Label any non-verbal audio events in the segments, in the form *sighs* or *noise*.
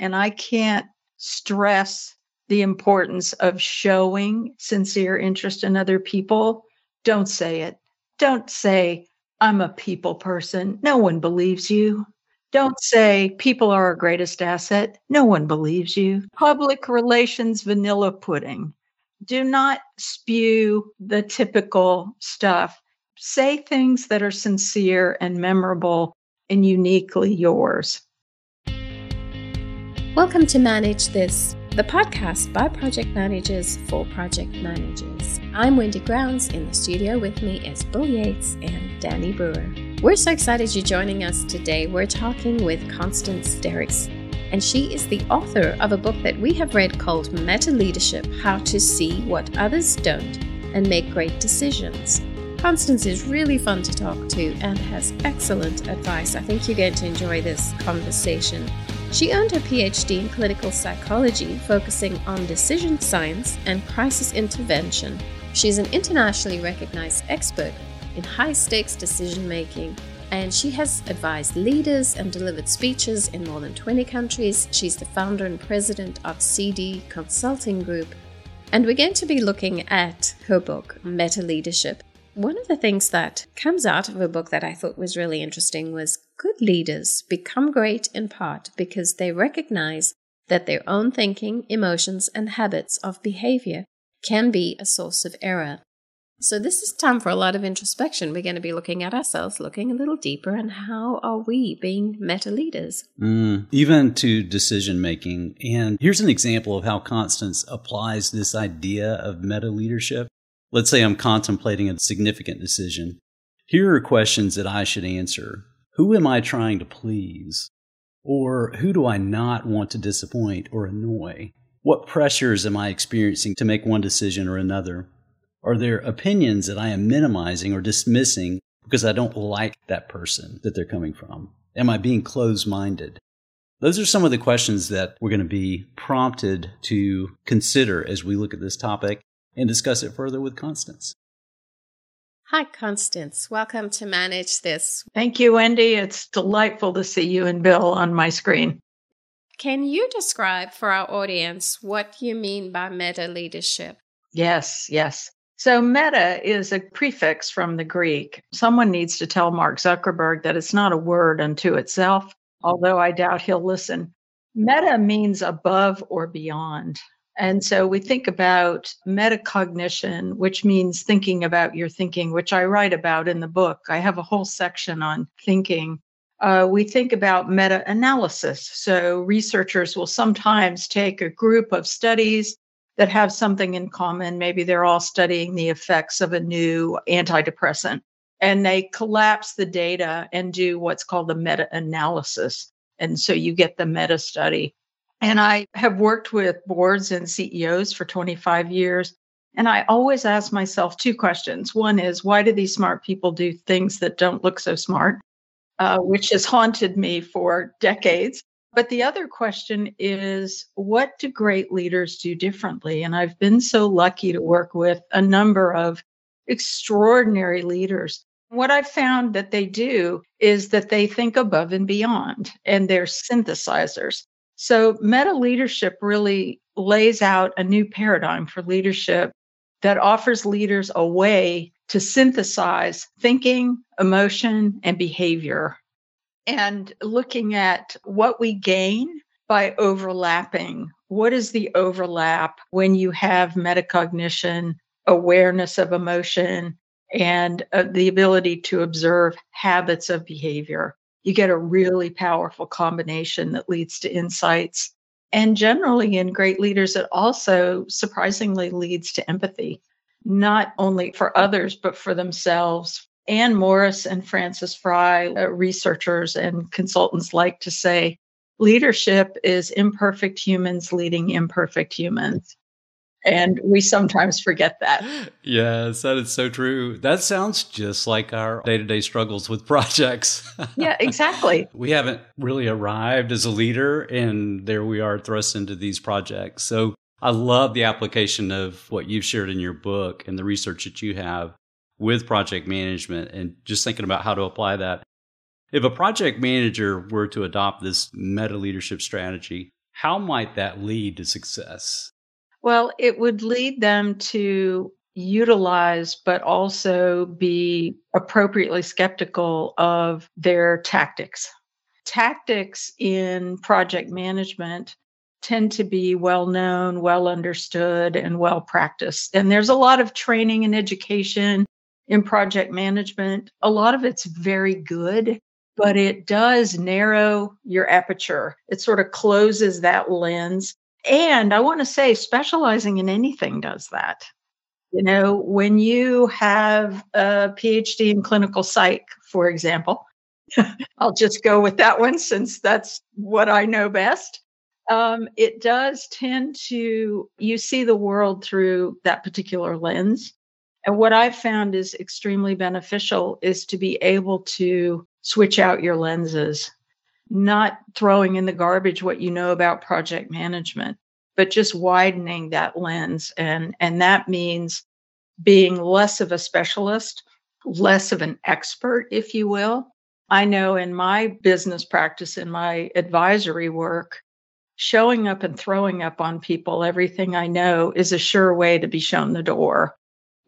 And I can't stress the importance of showing sincere interest in other people. Don't say it. Don't say, I'm a people person. No one believes you. Don't say people are our greatest asset. No one believes you. Public relations vanilla pudding. Do not spew the typical stuff. Say things that are sincere and memorable and uniquely yours. Welcome to Manage This, the podcast by project managers for project managers. I'm Wendy Grounds. In the studio with me is Bill Yates and Danny Brewer. We're so excited you're joining us today. We're talking with Constance Dierickx, and she is the author of a book that we have read called Meta Leadership How to See What Others Don't and Make Great Decisions. Constance is really fun to talk to and has excellent advice. I think you're going to enjoy this conversation. She earned her PhD in clinical psychology, focusing on decision science and crisis intervention. She's an internationally recognized expert in high stakes decision making, and she has advised leaders and delivered speeches in more than 20 countries. She's the founder and president of CD Consulting Group. And we're going to be looking at her book, Meta Leadership. One of the things that comes out of a book that I thought was really interesting was good leaders become great in part because they recognize that their own thinking, emotions, and habits of behavior can be a source of error. So, this is time for a lot of introspection. We're going to be looking at ourselves, looking a little deeper, and how are we being meta leaders? Mm, even to decision making. And here's an example of how Constance applies this idea of meta leadership. Let's say I'm contemplating a significant decision. Here are questions that I should answer. Who am I trying to please? Or who do I not want to disappoint or annoy? What pressures am I experiencing to make one decision or another? Are there opinions that I am minimizing or dismissing because I don't like that person that they're coming from? Am I being closed minded? Those are some of the questions that we're going to be prompted to consider as we look at this topic and discuss it further with Constance. Hi, Constance. Welcome to Manage This. Thank you, Wendy. It's delightful to see you and Bill on my screen. Can you describe for our audience what you mean by meta leadership? Yes, yes. So, meta is a prefix from the Greek. Someone needs to tell Mark Zuckerberg that it's not a word unto itself, although I doubt he'll listen. Meta means above or beyond. And so we think about metacognition, which means thinking about your thinking, which I write about in the book. I have a whole section on thinking. Uh, we think about meta analysis. So researchers will sometimes take a group of studies that have something in common. Maybe they're all studying the effects of a new antidepressant and they collapse the data and do what's called a meta analysis. And so you get the meta study. And I have worked with boards and CEOs for 25 years. And I always ask myself two questions. One is, why do these smart people do things that don't look so smart? Uh, which has haunted me for decades. But the other question is what do great leaders do differently? And I've been so lucky to work with a number of extraordinary leaders. What I've found that they do is that they think above and beyond and they're synthesizers. So meta leadership really lays out a new paradigm for leadership that offers leaders a way to synthesize thinking, emotion, and behavior and looking at what we gain by overlapping. What is the overlap when you have metacognition, awareness of emotion, and uh, the ability to observe habits of behavior? You get a really powerful combination that leads to insights. And generally, in great leaders, it also surprisingly leads to empathy, not only for others, but for themselves, Anne Morris and Frances Frei, uh, researchers and consultants, like to say leadership is imperfect humans leading imperfect humans. And we sometimes forget that. *gasps* Yes, that is so true. That sounds just like our day to day struggles with *laughs* projects. yeah, exactly. *laughs* we haven't really arrived as a leader, and there we are thrust into these projects. So I love the application of what you've shared in your book and the research that you have with project management and just thinking about how to apply that. If a project manager were to adopt this meta leadership strategy, how might that lead to success? Well, it would lead them to utilize, but also be appropriately skeptical of their tactics. Tactics in project management tend to be well known, well understood, and well practiced. And there's a lot of training and education in project management. A lot of it's very good, but it does narrow your aperture. It sort of closes that lens. And I want to say, specializing in anything does that. You know, when you have a PhD in clinical psych, for example, *laughs* I'll just go with that one since that's what I know best. Um, it does tend to, you see the world through that particular lens. And what I've found is extremely beneficial is to be able to switch out your lenses, not throwing in the garbage what you know about project management, but just widening that lens. And, and that means being less of a specialist, less of an expert, if you will. I know in my business practice, in my advisory work, showing up and throwing up on people everything I know is a sure way to be shown the door.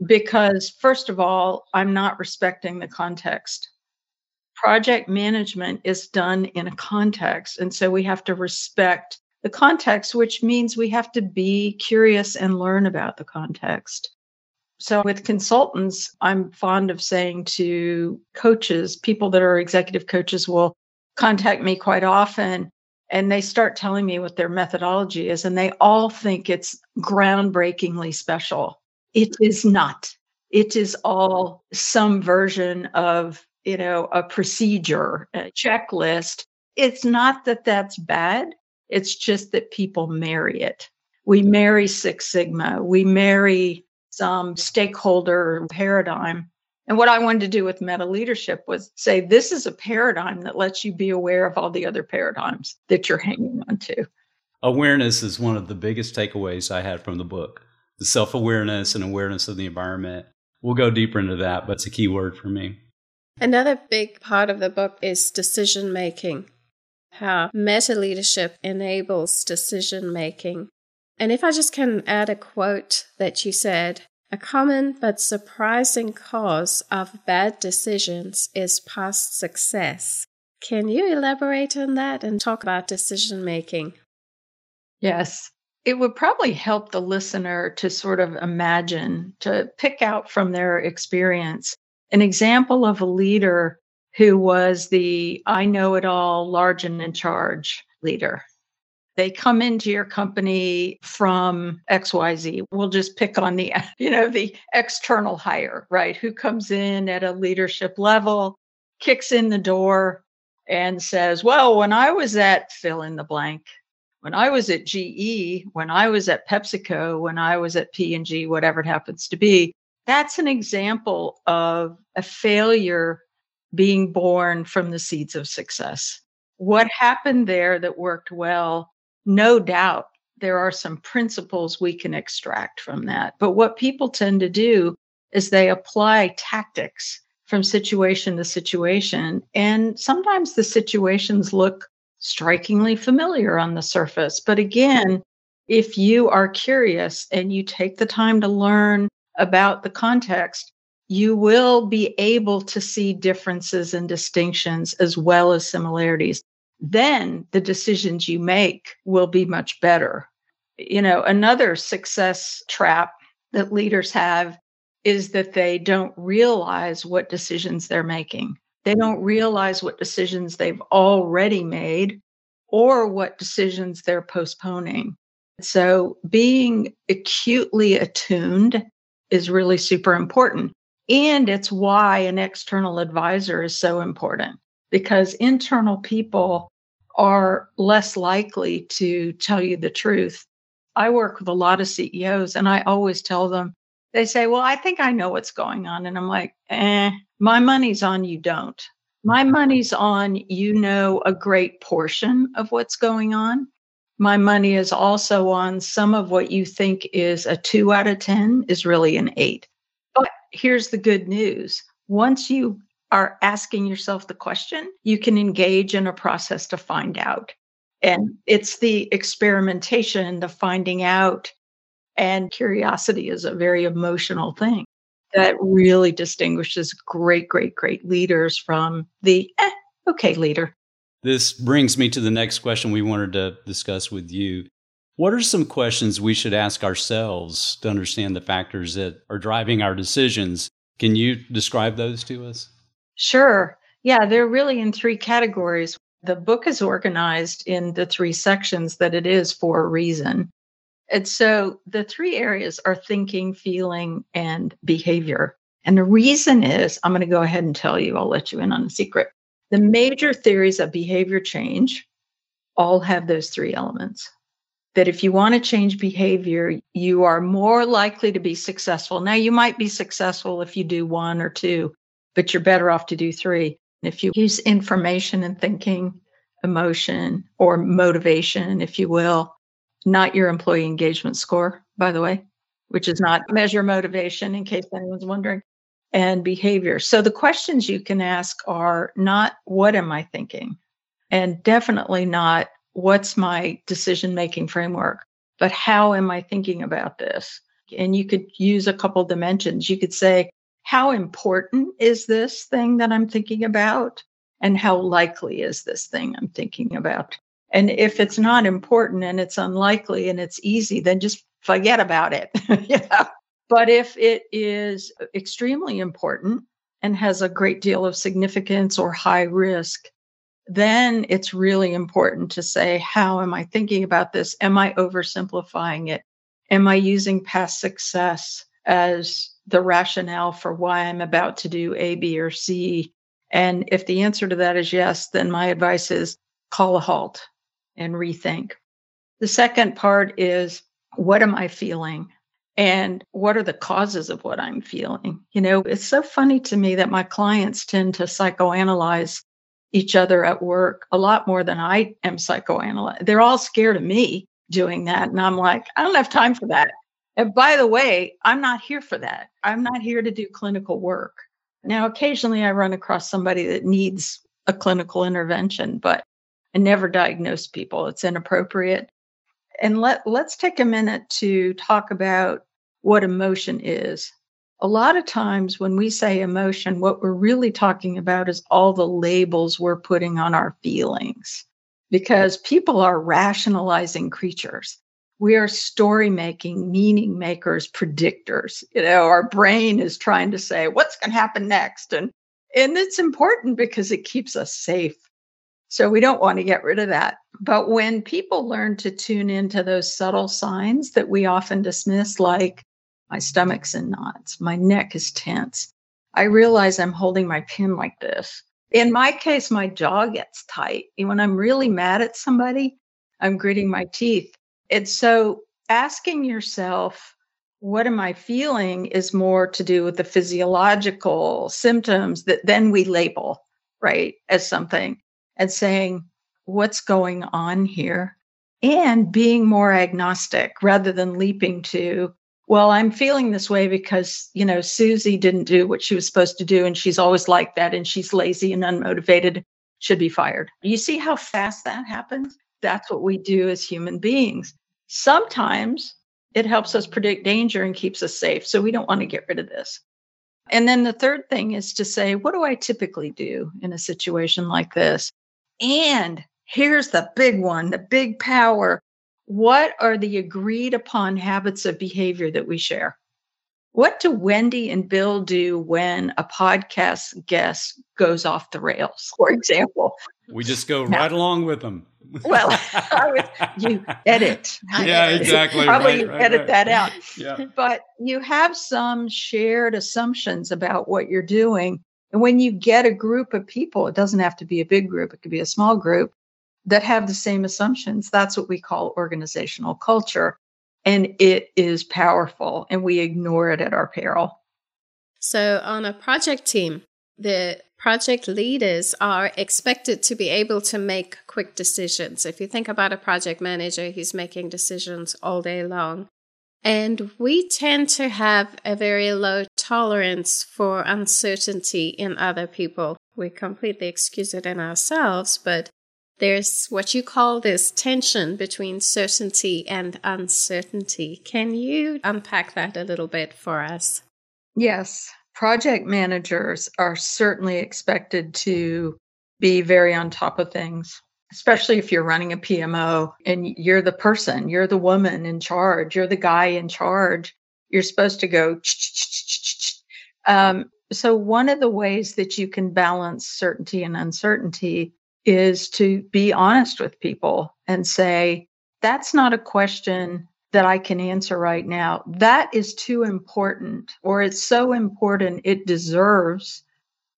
Because, first of all, I'm not respecting the context. Project management is done in a context. And so we have to respect the context, which means we have to be curious and learn about the context. So, with consultants, I'm fond of saying to coaches, people that are executive coaches will contact me quite often and they start telling me what their methodology is, and they all think it's groundbreakingly special. It is not. It is all some version of, you know, a procedure, a checklist. It's not that that's bad. It's just that people marry it. We marry Six Sigma, we marry some stakeholder paradigm. And what I wanted to do with meta leadership was say this is a paradigm that lets you be aware of all the other paradigms that you're hanging on to. Awareness is one of the biggest takeaways I had from the book. The self awareness and awareness of the environment. We'll go deeper into that, but it's a key word for me. Another big part of the book is decision making how meta leadership enables decision making. And if I just can add a quote that you said, a common but surprising cause of bad decisions is past success. Can you elaborate on that and talk about decision making? Yes. It would probably help the listener to sort of imagine, to pick out from their experience an example of a leader who was the I know it all, large and in charge leader. They come into your company from XYZ. We'll just pick on the, *laughs* you know, the external hire, right? Who comes in at a leadership level, kicks in the door and says, "Well, when I was at fill in the blank, when I was at GE, when I was at PepsiCo, when I was at P&G, whatever it happens to be, that's an example of a failure being born from the seeds of success. What happened there that worked well? No doubt there are some principles we can extract from that. But what people tend to do is they apply tactics from situation to situation. And sometimes the situations look strikingly familiar on the surface. But again, if you are curious and you take the time to learn about the context, you will be able to see differences and distinctions as well as similarities. Then the decisions you make will be much better. You know, another success trap that leaders have is that they don't realize what decisions they're making. They don't realize what decisions they've already made or what decisions they're postponing. So being acutely attuned is really super important. And it's why an external advisor is so important because internal people are less likely to tell you the truth. I work with a lot of CEOs and I always tell them, they say, Well, I think I know what's going on. And I'm like, Eh, my money's on you don't. My money's on you know a great portion of what's going on. My money is also on some of what you think is a two out of 10 is really an eight here's the good news once you are asking yourself the question, you can engage in a process to find out. And it's the experimentation, the finding out, and curiosity is a very emotional thing that really distinguishes great, great, great leaders from the eh, okay leader. This brings me to the next question we wanted to discuss with you. What are some questions we should ask ourselves to understand the factors that are driving our decisions? Can you describe those to us? Sure. Yeah, they're really in three categories. The book is organized in the three sections that it is for a reason. And so the three areas are thinking, feeling, and behavior. And the reason is I'm going to go ahead and tell you, I'll let you in on a secret. The major theories of behavior change all have those three elements. That if you want to change behavior, you are more likely to be successful. Now, you might be successful if you do one or two, but you're better off to do three. If you use information and thinking, emotion, or motivation, if you will, not your employee engagement score, by the way, which is not measure motivation in case anyone's wondering, and behavior. So the questions you can ask are not what am I thinking? And definitely not what's my decision making framework, but how am I thinking about this? And you could use a couple dimensions. You could say, how important is this thing that I'm thinking about? And how likely is this thing I'm thinking about? And if it's not important and it's unlikely and it's easy, then just forget about it. *laughs* But if it is extremely important and has a great deal of significance or high risk, then it's really important to say, how am I thinking about this? Am I oversimplifying it? Am I using past success as the rationale for why I'm about to do A, B, or C? And if the answer to that is yes, then my advice is call a halt and rethink. The second part is what am I feeling? And what are the causes of what I'm feeling? You know, it's so funny to me that my clients tend to psychoanalyze each other at work a lot more than I am psychoanalyzed. They're all scared of me doing that. And I'm like, I don't have time for that. And by the way, I'm not here for that. I'm not here to do clinical work. Now, occasionally I run across somebody that needs a clinical intervention, but I never diagnose people. It's inappropriate. And let, let's take a minute to talk about what emotion is. A lot of times when we say emotion, what we're really talking about is all the labels we're putting on our feelings because people are rationalizing creatures. We are story making, meaning makers, predictors. You know, our brain is trying to say what's going to happen next. And, and it's important because it keeps us safe so we don't want to get rid of that. But when people learn to tune into those subtle signs that we often dismiss, like my stomach's in knots, my neck is tense, I realize I'm holding my pen like this. In my case, my jaw gets tight. And when I'm really mad at somebody, I'm gritting my teeth. And so asking yourself, what am I feeling is more to do with the physiological symptoms that then we label, right, as something and saying, what's going on here? And being more agnostic rather than leaping to, well, I'm feeling this way because, you know, Susie didn't do what she was supposed to do. And she's always like that. And she's lazy and unmotivated, should be fired. You see how fast that happens? That's what we do as human beings. Sometimes it helps us predict danger and keeps us safe. So we don't want to get rid of this. And then the third thing is to say, what do I typically do in a situation like this? And here's the big one, the big power. What are the agreed upon habits of behavior that we share? What do Wendy and Bill do when a podcast guest goes off the rails, for example? We just go now, right along with them. *laughs* well, would, you edit. Yeah, exactly. Probably right, right, edit right. that out. Yeah. But you have some shared assumptions about what you're doing and when you get a group of people, it doesn't have to be a big group, it could be a small group that have the same assumptions. That's what we call organizational culture. And it is powerful, and we ignore it at our peril. So, on a project team, the project leaders are expected to be able to make quick decisions. If you think about a project manager, he's making decisions all day long. And we tend to have a very low tolerance for uncertainty in other people. We completely excuse it in ourselves, but there's what you call this tension between certainty and uncertainty. Can you unpack that a little bit for us? Yes. Project managers are certainly expected to be very on top of things, especially if you're running a PMO and you're the person, you're the woman in charge, you're the guy in charge. You're supposed to go. Um, so, one of the ways that you can balance certainty and uncertainty is to be honest with people and say, that's not a question that I can answer right now. That is too important, or it's so important, it deserves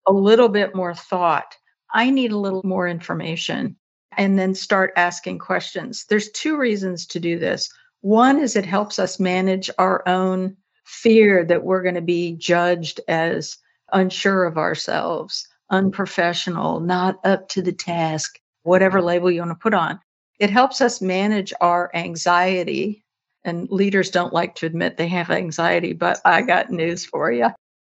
a little bit more thought. I need a little more information. And then start asking questions. There's two reasons to do this. One is it helps us manage our own fear that we're going to be judged as unsure of ourselves, unprofessional, not up to the task, whatever label you want to put on. It helps us manage our anxiety and leaders don't like to admit they have anxiety, but I got news for you.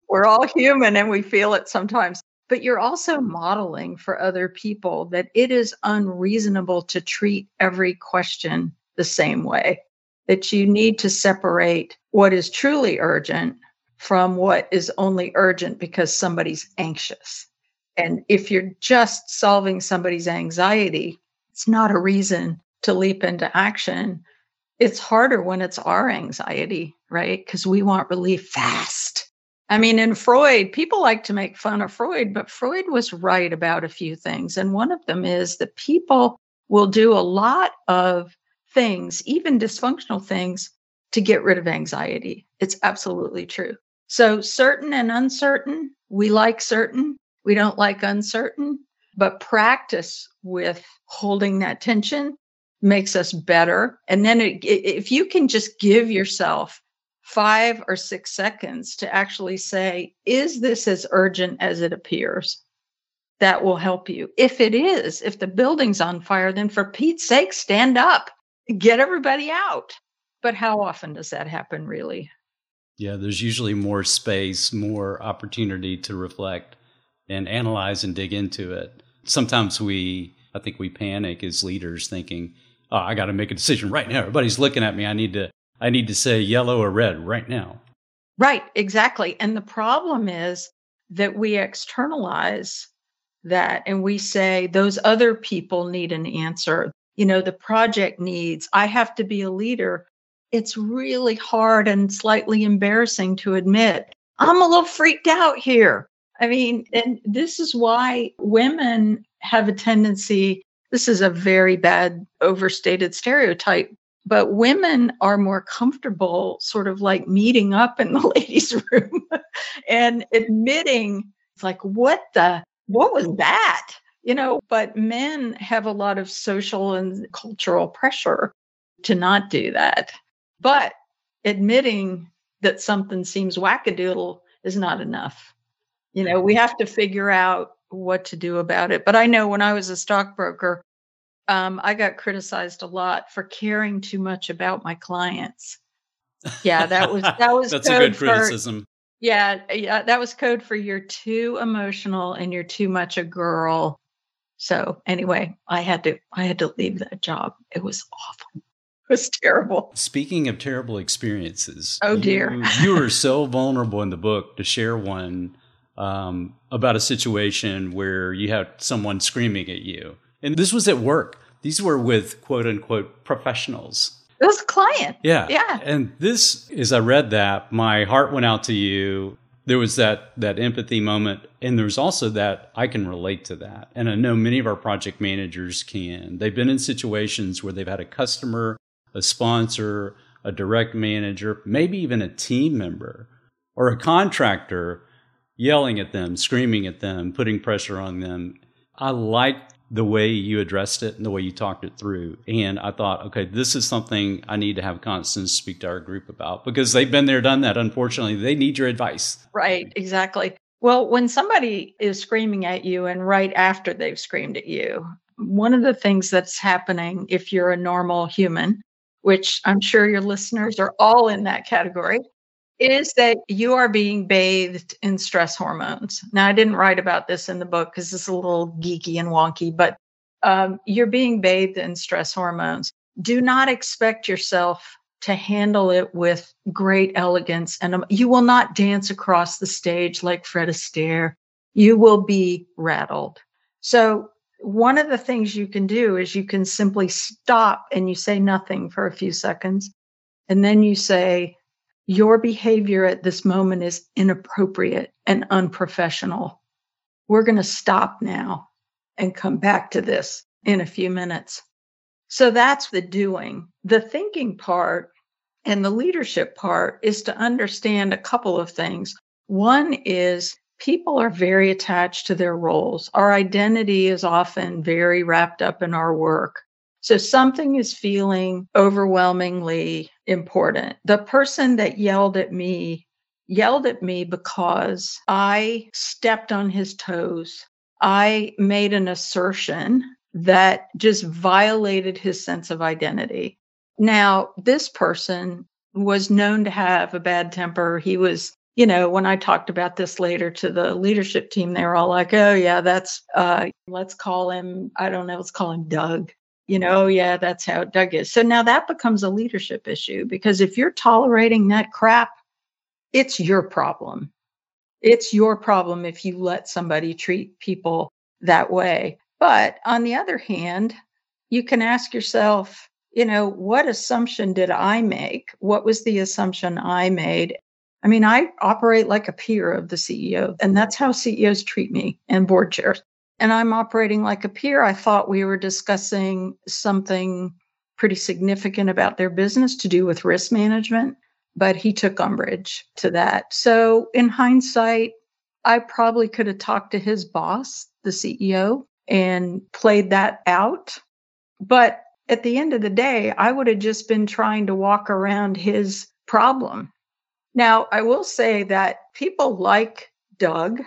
We're all human and we feel it sometimes. But you're also modeling for other people that it is unreasonable to treat every question the same way, that you need to separate what is truly urgent from what is only urgent because somebody's anxious. And if you're just solving somebody's anxiety, it's not a reason to leap into action it's harder when it's our anxiety, right? Because we want relief fast. I mean, in Freud, people like to make fun of Freud, but Freud was right about a few things. And one of them is that people will do a lot of things, even dysfunctional things, to get rid of anxiety. It's absolutely true. So, certain and uncertain, we like certain, we don't like uncertain, but practice with holding that tension makes us better. And then it, if you can just give yourself five or six seconds to actually say, is this as urgent as it appears? That will help you. If it is, if the building's on fire, then for Pete's sake, stand up, get everybody out. But how often does that happen, really? Yeah, there's usually more space, more opportunity to reflect and analyze and dig into it. Sometimes we, I think we panic as leaders thinking, oh, I got to make a decision right now. Everybody's looking at me. I need to I need to say yellow or red right now. Right, exactly. And the problem is that we externalize that and we say those other people need an answer. You know, the project needs, I have to be a leader. It's really hard and slightly embarrassing to admit, I'm a little freaked out here. I mean, and this is why women have a tendency this is a very bad, overstated stereotype. But women are more comfortable sort of like meeting up in the *laughs* ladies' room and admitting, it's like, what the, what was that? You know, but men have a lot of social and cultural pressure to not do that. But admitting that something seems wackadoodle is not enough. You know, we have to figure out what to do about it. But I know when I was a stockbroker, um, I got criticized a lot for caring too much about my clients. Yeah, that was *laughs* that was that's a good for, criticism. Yeah, yeah, that was code for you're too emotional and you're too much a girl. So anyway, I had to I had to leave that job. It was awful. It was terrible. Speaking of terrible experiences, oh dear, you, you were *laughs* so vulnerable in the book to share one um, about a situation where you had someone screaming at you. And this was at work. These were with quote unquote professionals. It was a client. Yeah. Yeah. And this, as I read that, my heart went out to you. There was that that empathy moment. And there's also that I can relate to that. And I know many of our project managers can. They've been in situations where they've had a customer, a sponsor, a direct manager, maybe even a team member or a contractor yelling at them, screaming at them, putting pressure on them. I like the way you addressed it and the way you talked it through. And I thought, okay, this is something I need to have Constance speak to our group about because they've been there, done that. Unfortunately, they need your advice. Right, exactly. Well, when somebody is screaming at you and right after they've screamed at you, one of the things that's happening if you're a normal human, which I'm sure your listeners are all in that category, is that you are being bathed in stress hormones. Now, I didn't write about this in the book because it's a little geeky and wonky, but um, you're being bathed in stress hormones. Do not expect yourself to handle it with great elegance. And um, you will not dance across the stage like Fred Astaire. You will be rattled. So, one of the things you can do is you can simply stop and you say nothing for a few seconds. And then you say, Your behavior at this moment is inappropriate and unprofessional. We're going to stop now and come back to this in a few minutes. So that's the doing. The thinking part and the leadership part is to understand a couple of things. One is people are very attached to their roles. Our identity is often very wrapped up in our work. So something is feeling overwhelmingly important. The person that yelled at me yelled at me because I stepped on his toes. I made an assertion that just violated his sense of identity. Now, this person was known to have a bad temper. He was, you know, when I talked about this later to the leadership team, they were all like, oh, yeah, that's, uh, let's call him, I don't know, let's call him Doug. You know, yeah, that's how Doug is. So now that becomes a leadership issue because if you're tolerating that crap, it's your problem. It's your problem if you let somebody treat people that way. But on the other hand, you can ask yourself, you know, what assumption did I make? What was the assumption I made? I mean, I operate like a peer of the CEO, and that's how CEOs treat me and board chairs. And I'm operating like a peer. I thought we were discussing something pretty significant about their business to do with risk management, but he took umbrage to that. So, in hindsight, I probably could have talked to his boss, the CEO, and played that out. But at the end of the day, I would have just been trying to walk around his problem. Now, I will say that people like Doug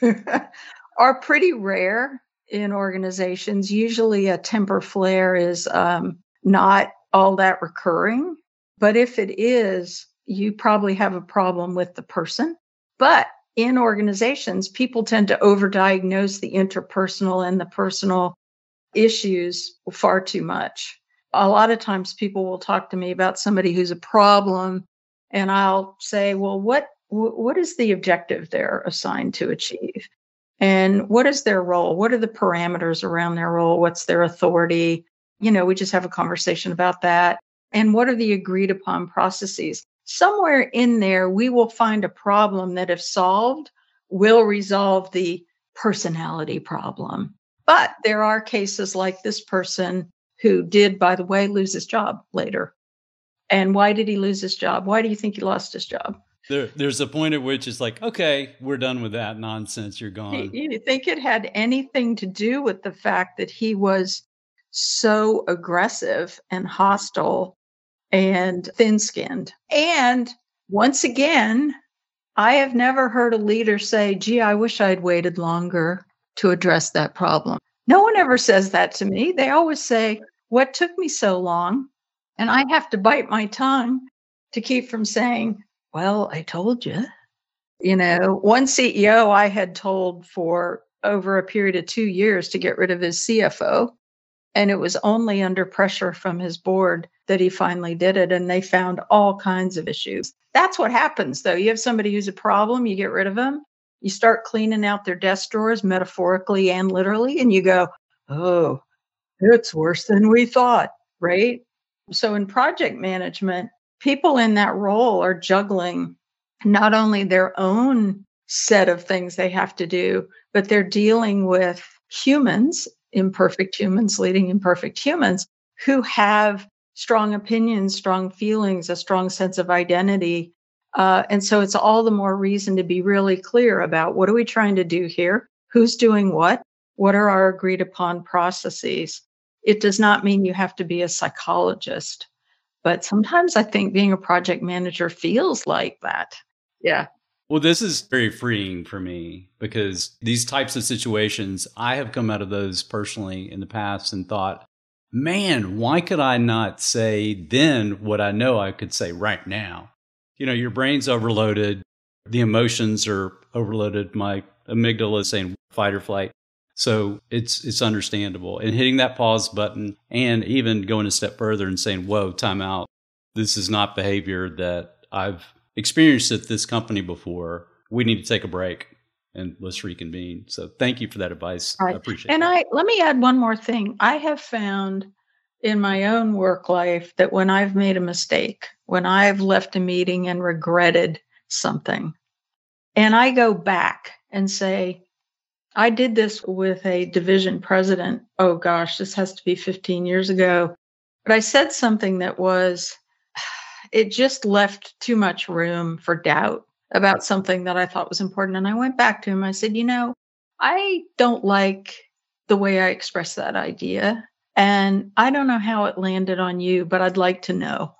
*laughs* are pretty rare in organizations. Usually, a temper flare is um, not all that recurring. But if it is, you probably have a problem with the person. But in organizations, people tend to overdiagnose the interpersonal and the personal issues far too much. A lot of times people will talk to me about somebody who's a problem and I'll say, "Well, what what is the objective they're assigned to achieve? And what is their role? What are the parameters around their role? What's their authority? You know, we just have a conversation about that. And what are the agreed upon processes? Somewhere in there, we will find a problem that, if solved, will resolve the personality problem. But there are cases like this person who did, by the way, lose his job later. And why did he lose his job? Why do you think he lost his job? There, there's a point at which it's like, okay, we're done with that nonsense. You're gone. You think it had anything to do with the fact that he was so aggressive and hostile and thin skinned? And once again, I have never heard a leader say, gee, I wish I'd waited longer to address that problem. No one ever says that to me. They always say, What took me so long? And I have to bite my tongue to keep from saying, Well, I told you. You know, one CEO I had told for over a period of two years to get rid of his CFO. And it was only under pressure from his board that he finally did it. And they found all kinds of issues. That's what happens, though. You have somebody who's a problem, you get rid of them, you start cleaning out their desk drawers metaphorically and literally, and you go, oh, it's worse than we thought, right? So in project management, people in that role are juggling not only their own set of things they have to do, but they're dealing with humans, imperfect humans leading imperfect humans who have strong opinions, strong feelings, a strong sense of identity, uh, and so it's all the more reason to be really clear about what are we trying to do here? Who's doing what? What are our agreed upon processes? It does not mean you have to be a psychologist, but sometimes I think being a project manager feels like that. Yeah. Well, this is very freeing for me because these types of situations, I have come out of those personally in the past and thought, man, why could I not say then what I know I could say right now? you know, your brain's overloaded, the emotions are overloaded. My amygdala is saying fight or flight. So it's it's understandable. And hitting that pause button and even going a step further and saying, Whoa, time out. This is not behavior that I've experienced at this company before. We need to take a break and let's reconvene. So thank you for that advice. Right. I appreciate and that. I let me add one more thing. I have found in my own work life that when I've made a mistake, when I've left a meeting and regretted something, and I go back and say, I did this with a division president. Oh gosh, this has to be 15 years ago. But I said something that was, *sighs* it just left too much room for doubt about something that I thought was important. And I went back to him. I said, you know, I don't like the way I expressed that idea. And I don't know how it landed on you, but I'd like to know.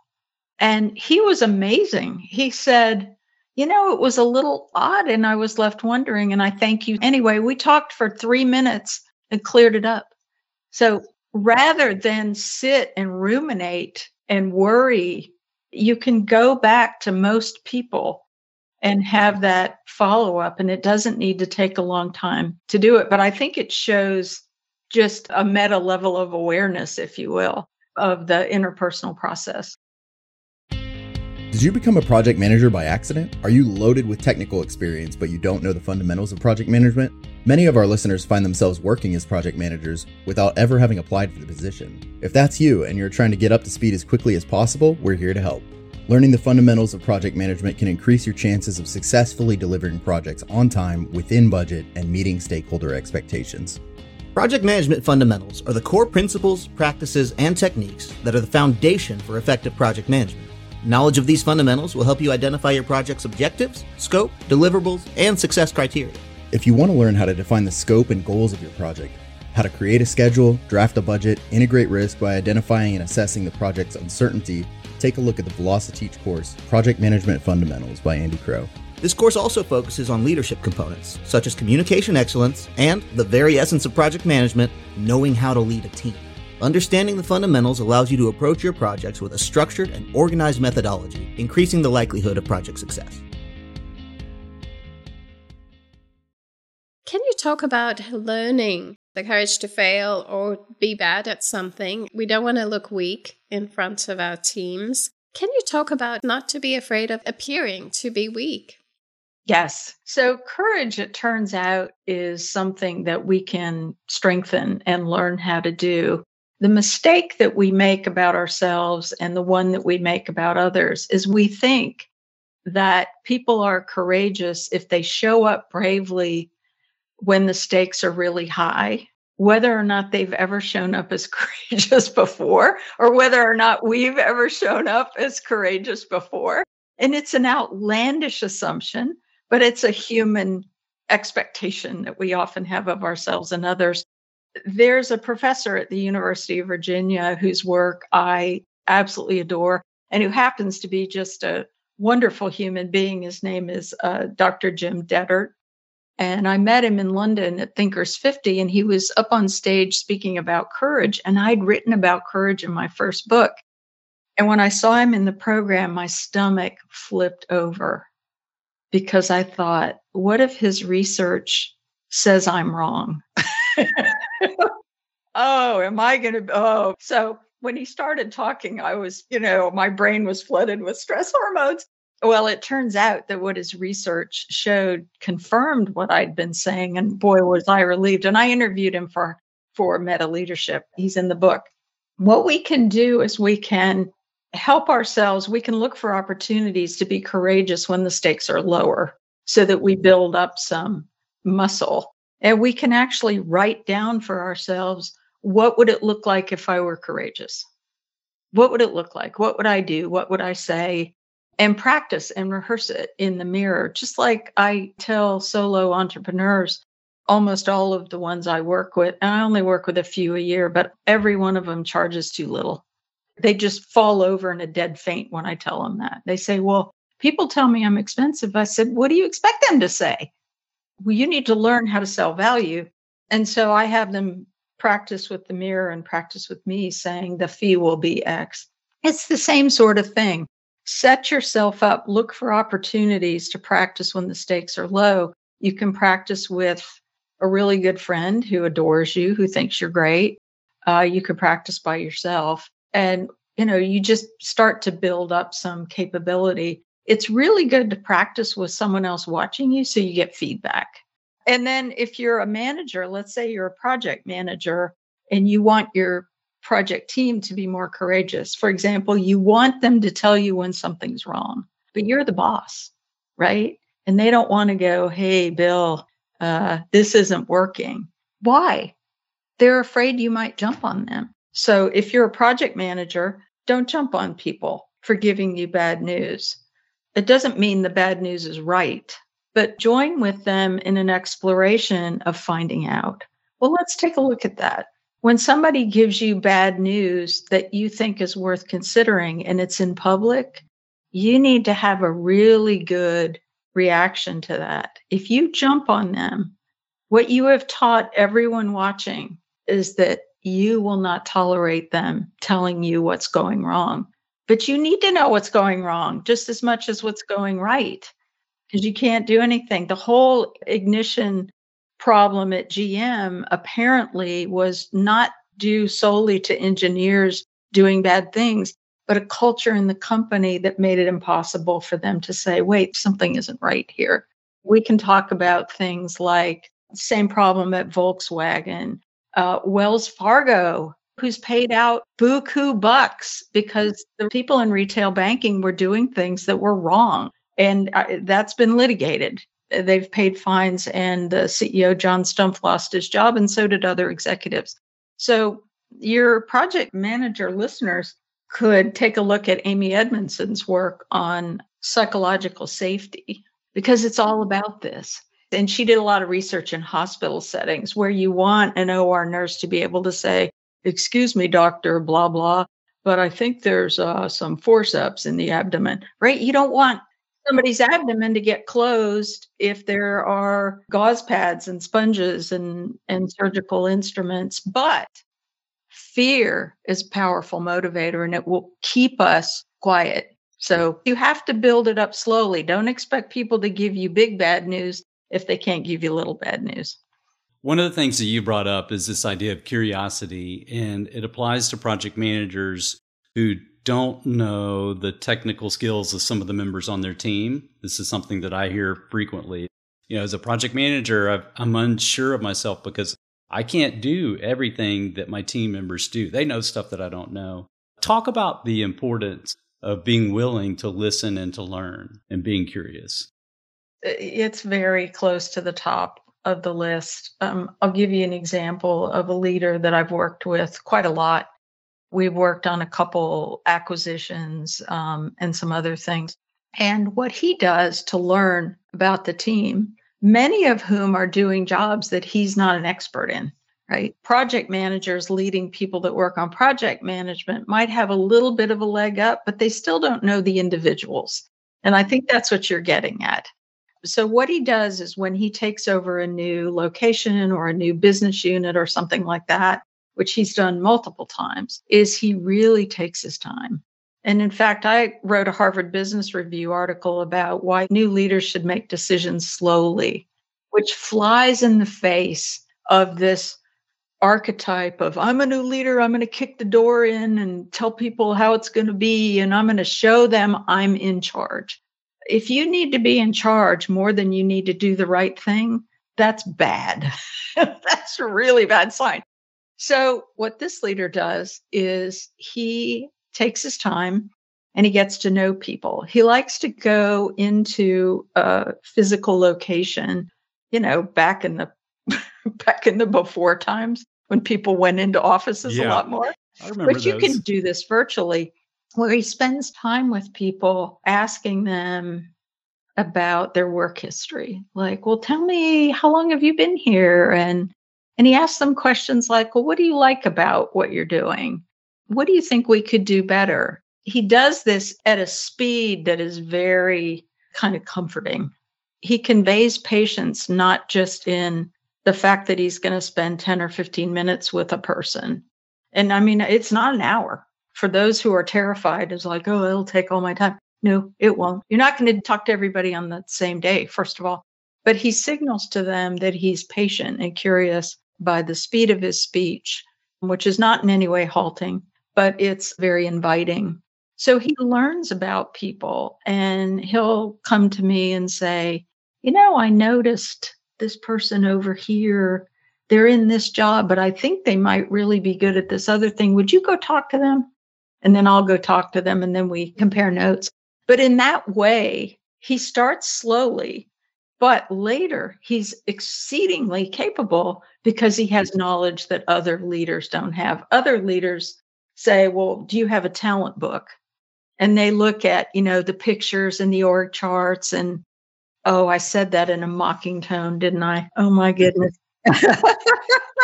And he was amazing. He said, you know, it was a little odd and I was left wondering. And I thank you. Anyway, we talked for three minutes and cleared it up. So rather than sit and ruminate and worry, you can go back to most people and have that follow up. And it doesn't need to take a long time to do it. But I think it shows just a meta level of awareness, if you will, of the interpersonal process. Did you become a project manager by accident? Are you loaded with technical experience but you don't know the fundamentals of project management? Many of our listeners find themselves working as project managers without ever having applied for the position. If that's you and you're trying to get up to speed as quickly as possible, we're here to help. Learning the fundamentals of project management can increase your chances of successfully delivering projects on time, within budget, and meeting stakeholder expectations. Project management fundamentals are the core principles, practices, and techniques that are the foundation for effective project management. Knowledge of these fundamentals will help you identify your project's objectives, scope, deliverables, and success criteria. If you want to learn how to define the scope and goals of your project, how to create a schedule, draft a budget, integrate risk by identifying and assessing the project's uncertainty, take a look at the VelociTeach course, Project Management Fundamentals by Andy Crowe. This course also focuses on leadership components, such as communication excellence and the very essence of project management, knowing how to lead a team. Understanding the fundamentals allows you to approach your projects with a structured and organized methodology, increasing the likelihood of project success. Can you talk about learning the courage to fail or be bad at something? We don't want to look weak in front of our teams. Can you talk about not to be afraid of appearing to be weak? Yes. So, courage, it turns out, is something that we can strengthen and learn how to do. The mistake that we make about ourselves and the one that we make about others is we think that people are courageous if they show up bravely when the stakes are really high, whether or not they've ever shown up as *laughs* courageous before, or whether or not we've ever shown up as courageous before. And it's an outlandish assumption, but it's a human expectation that we often have of ourselves and others. There's a professor at the University of Virginia whose work I absolutely adore and who happens to be just a wonderful human being. His name is uh, Dr. Jim Detert. And I met him in London at Thinkers 50, and he was up on stage speaking about courage. And I'd written about courage in my first book. And when I saw him in the program, my stomach flipped over because I thought, what if his research says I'm wrong? *laughs* oh, am I going to? Oh, so when he started talking, I was, you know, my brain was flooded with stress hormones. Well, it turns out that what his research showed confirmed what I'd been saying, and boy, was I relieved. And I interviewed him for for Meta Leadership. He's in the book. What we can do is we can help ourselves. We can look for opportunities to be courageous when the stakes are lower, so that we build up some muscle, and we can actually write down for ourselves what would it look like if I were courageous. What would it look like? What would I do? What would I say? and practice and rehearse it in the mirror. Just like I tell solo entrepreneurs, almost all of the ones I work with, and I only work with a few a year, but every one of them charges too little. They just fall over in a dead faint when I tell them that. They say, Well, people tell me I'm expensive. I said, What do you expect them to say? Well, you need to learn how to sell value. And so I have them practice with the mirror and practice with me saying the fee will be X. It's the same sort of thing set yourself up, look for opportunities to practice when the stakes are low. You can practice with a really good friend who adores you, who thinks you're great. Uh, you could practice by yourself. And, you know, you just start to build up some capability. It's really good to practice with someone else watching you so you get feedback. And then if you're a manager, let's say you're a project manager and you want your project team to be more courageous. For example, you want them to tell you when something's wrong, but you're the boss, right? And they don't want to go, hey, Bill, uh, this isn't working. Why? They're afraid you might jump on them. So if you're a project manager, don't jump on people for giving you bad news. It doesn't mean the bad news is right, but join with them in an exploration of finding out. Well, let's take a look at that when somebody gives you bad news that you think is worth considering and it's in public, you need to have a really good reaction to that. If you jump on them, what you have taught everyone watching is that you will not tolerate them telling you what's going wrong. But you need to know what's going wrong just as much as what's going right because you can't do anything. The whole ignition problem at GM apparently was not due solely to engineers doing bad things, but a culture in the company that made it impossible for them to say, wait, something isn't right here. We can talk about things like same problem at Volkswagen, uh, Wells Fargo, who's paid out buku bucks because the people in retail banking were doing things that were wrong. And uh, that's been litigated they've paid fines, and the CEO, John Stumpf, lost his job, and so did other executives. So, your project manager listeners could take a look at Amy Edmondson's work on psychological safety because it's all about this. And she did a lot of research in hospital settings where you want an OR nurse to be able to say, Excuse me, doctor, blah, blah, but I think there's uh, some forceps in the abdomen, right? You don't want somebody's abdomen to get closed if there are gauze pads and sponges and, and surgical instruments. But fear is a powerful motivator and it will keep us quiet. So you have to build it up slowly. Don't expect people to give you big bad news if they can't give you little bad news. One of the things that you brought up is this idea of curiosity, and it applies to project managers who don't know the technical skills of some of the members on their team. This is something that I hear frequently. You know, as a project manager, i am unsure of myself because I can't do everything that my team members do. They know stuff that I don't know. Talk about the importance of being willing to listen and to learn and being curious. It's very close to the top of the list. Um, I'll give you an example of a leader that I've worked with quite a lot We've worked on a couple acquisitions um, and some other things. And what he does to learn about the team, many of whom are doing jobs that he's not an expert in, right? Project managers leading people that work on project management might have a little bit of a leg up, but they still don't know the individuals. And I think that's what you're getting at. So, what he does is when he takes over a new location or a new business unit or something like that, which he's done multiple times, is he really takes his time. And in fact, I wrote a Harvard Business Review article about why new leaders should make decisions slowly, which flies in the face of this archetype of I'm a new leader, I'm going to kick the door in and tell people how it's going to be, and I'm going to show them I'm in charge. If you need to be in charge more than you need to do the right thing, that's bad. *laughs* that's a really bad sign. So, what this leader does is he takes his time and he gets to know people. He likes to go into a physical location, you know, back in the *laughs* back in the before times when people went into offices yeah, a lot more. but you can do this virtually where he spends time with people asking them about their work history. Like, well, tell me how long have you been here and and he asks them questions like, Well, what do you like about what you're doing? What do you think we could do better? He does this at a speed that is very kind of comforting. He conveys patience not just in the fact that he's going to spend 10 or 15 minutes with a person. And I mean, it's not an hour. For those who are terrified, is like, oh, it'll take all my time. No, it won't. You're not going to talk to everybody on the same day, first of all. but he signals to them that he's patient and curious by the speed of his speech, which is not in any way halting, but it's very inviting. So he learns about people and he'll come to me and say, You know, I noticed this person over here. They're in this job, but I think they might really be good at this other thing. Would you go talk to them? And then I'll go talk to them and then we compare notes. But in that way, he starts slowly but later, he's exceedingly capable because he has knowledge that other leaders don't have. Other leaders say, Well, do you have a talent book? And they look at, you know, the pictures and the org charts. And oh, I said that in a mocking tone, didn't I? Oh, my goodness. *laughs*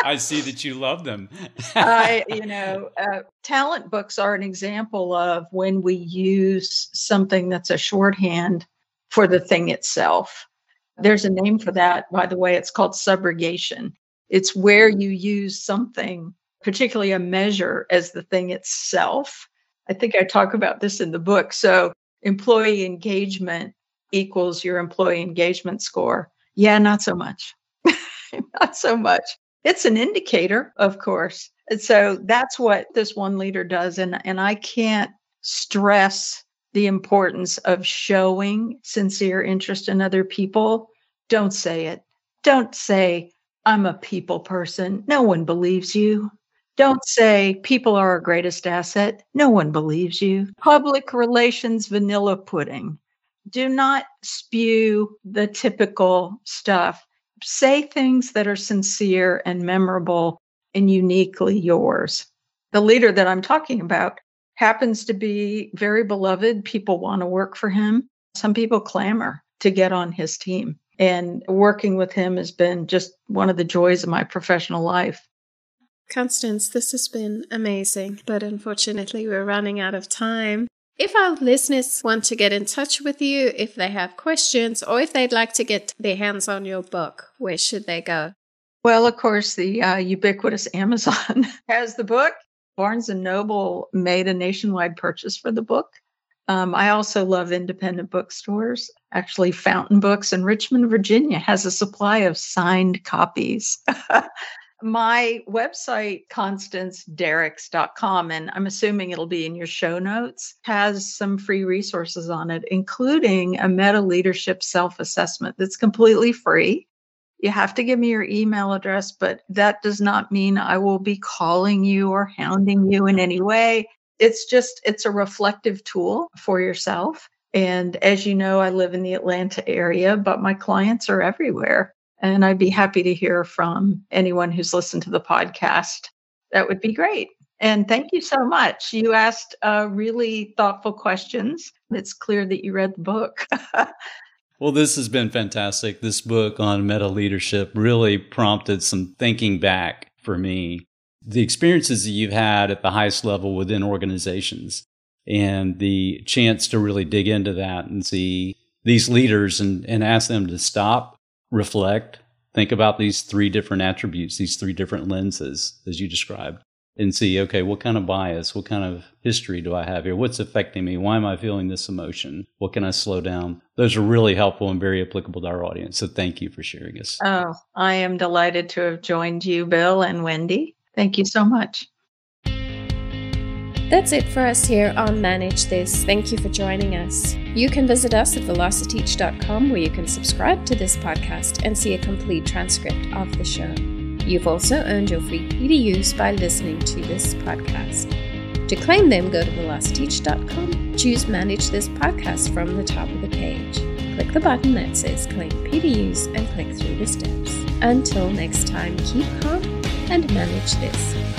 I see that you love them. I, *laughs* you know, uh, talent books are an example of when we use something that's a shorthand for the thing itself. There's a name for that, by the way. It's called surrogation. It's where you use something, particularly a measure, as the thing itself. I think I talk about this in the book. So, employee engagement equals your employee engagement score. Yeah, not so much. *laughs* not so much. It's an indicator, of course. And so that's what this one leader does. And, and I can't stress the importance of showing sincere interest in other people, don't say it. Don't say, I'm a people person. No one believes you. Don't say people are our greatest asset. No one believes you. Public relations vanilla pudding. Do not spew the typical stuff. Say things that are sincere and memorable and uniquely yours. The leader that I'm talking about happens to be very beloved. People want to work for him. Some people clamor to get on his team. And working with him has been just one of the joys of my professional life. Constance, this has been amazing, but unfortunately, we're running out of time. If our listeners want to get in touch with you, if they have questions, or if they'd like to get their hands on your book, where should they go? Well, of course, the uh, ubiquitous Amazon *laughs* has the book. Barnes and Noble made a nationwide purchase for the book. Um, I also love independent bookstores. Actually, Fountain Books in Richmond, Virginia has a supply of signed copies. *laughs* My website, constancedierickx.com, and I'm assuming it'll be in your show notes, has some free resources on it, including a meta leadership self assessment that's completely free you have to give me your email address, but that does not mean I will be calling you or hounding you in any way. It's just, it's a reflective tool for yourself. And as you know, I live in the Atlanta area, but my clients are everywhere. And I'd be happy to hear from anyone who's listened to the podcast. That would be great. And thank you so much. You asked uh, really thoughtful questions. It's clear that you read the book. *laughs* Well, this has been fantastic. This book on meta leadership really prompted some thinking back for me. The experiences that you've had at the highest level within organizations and the chance to really dig into that and see these leaders and, and ask them to stop, reflect, think about these three different attributes, these three different lenses, as you described, and see, okay, what kind of bias, what kind of history do I have here? What's affecting me? Why am I feeling this emotion? What can I slow down? Those are really helpful and very applicable to our audience. So thank you for sharing this. Oh, I am delighted to have joined you, Bill and Wendy. Thank you so much. That's it for us here on Manage This. Thank you for joining us. You can visit us at velociteach.com where you can subscribe to this podcast and see a complete transcript of the show. You've also earned your free PDUs by listening to this podcast. To claim them, go to velociteach.com, choose Manage This Podcast from the top of the page. Click the button that says Claim PDUs and click through the steps. Until next time, keep calm and manage this.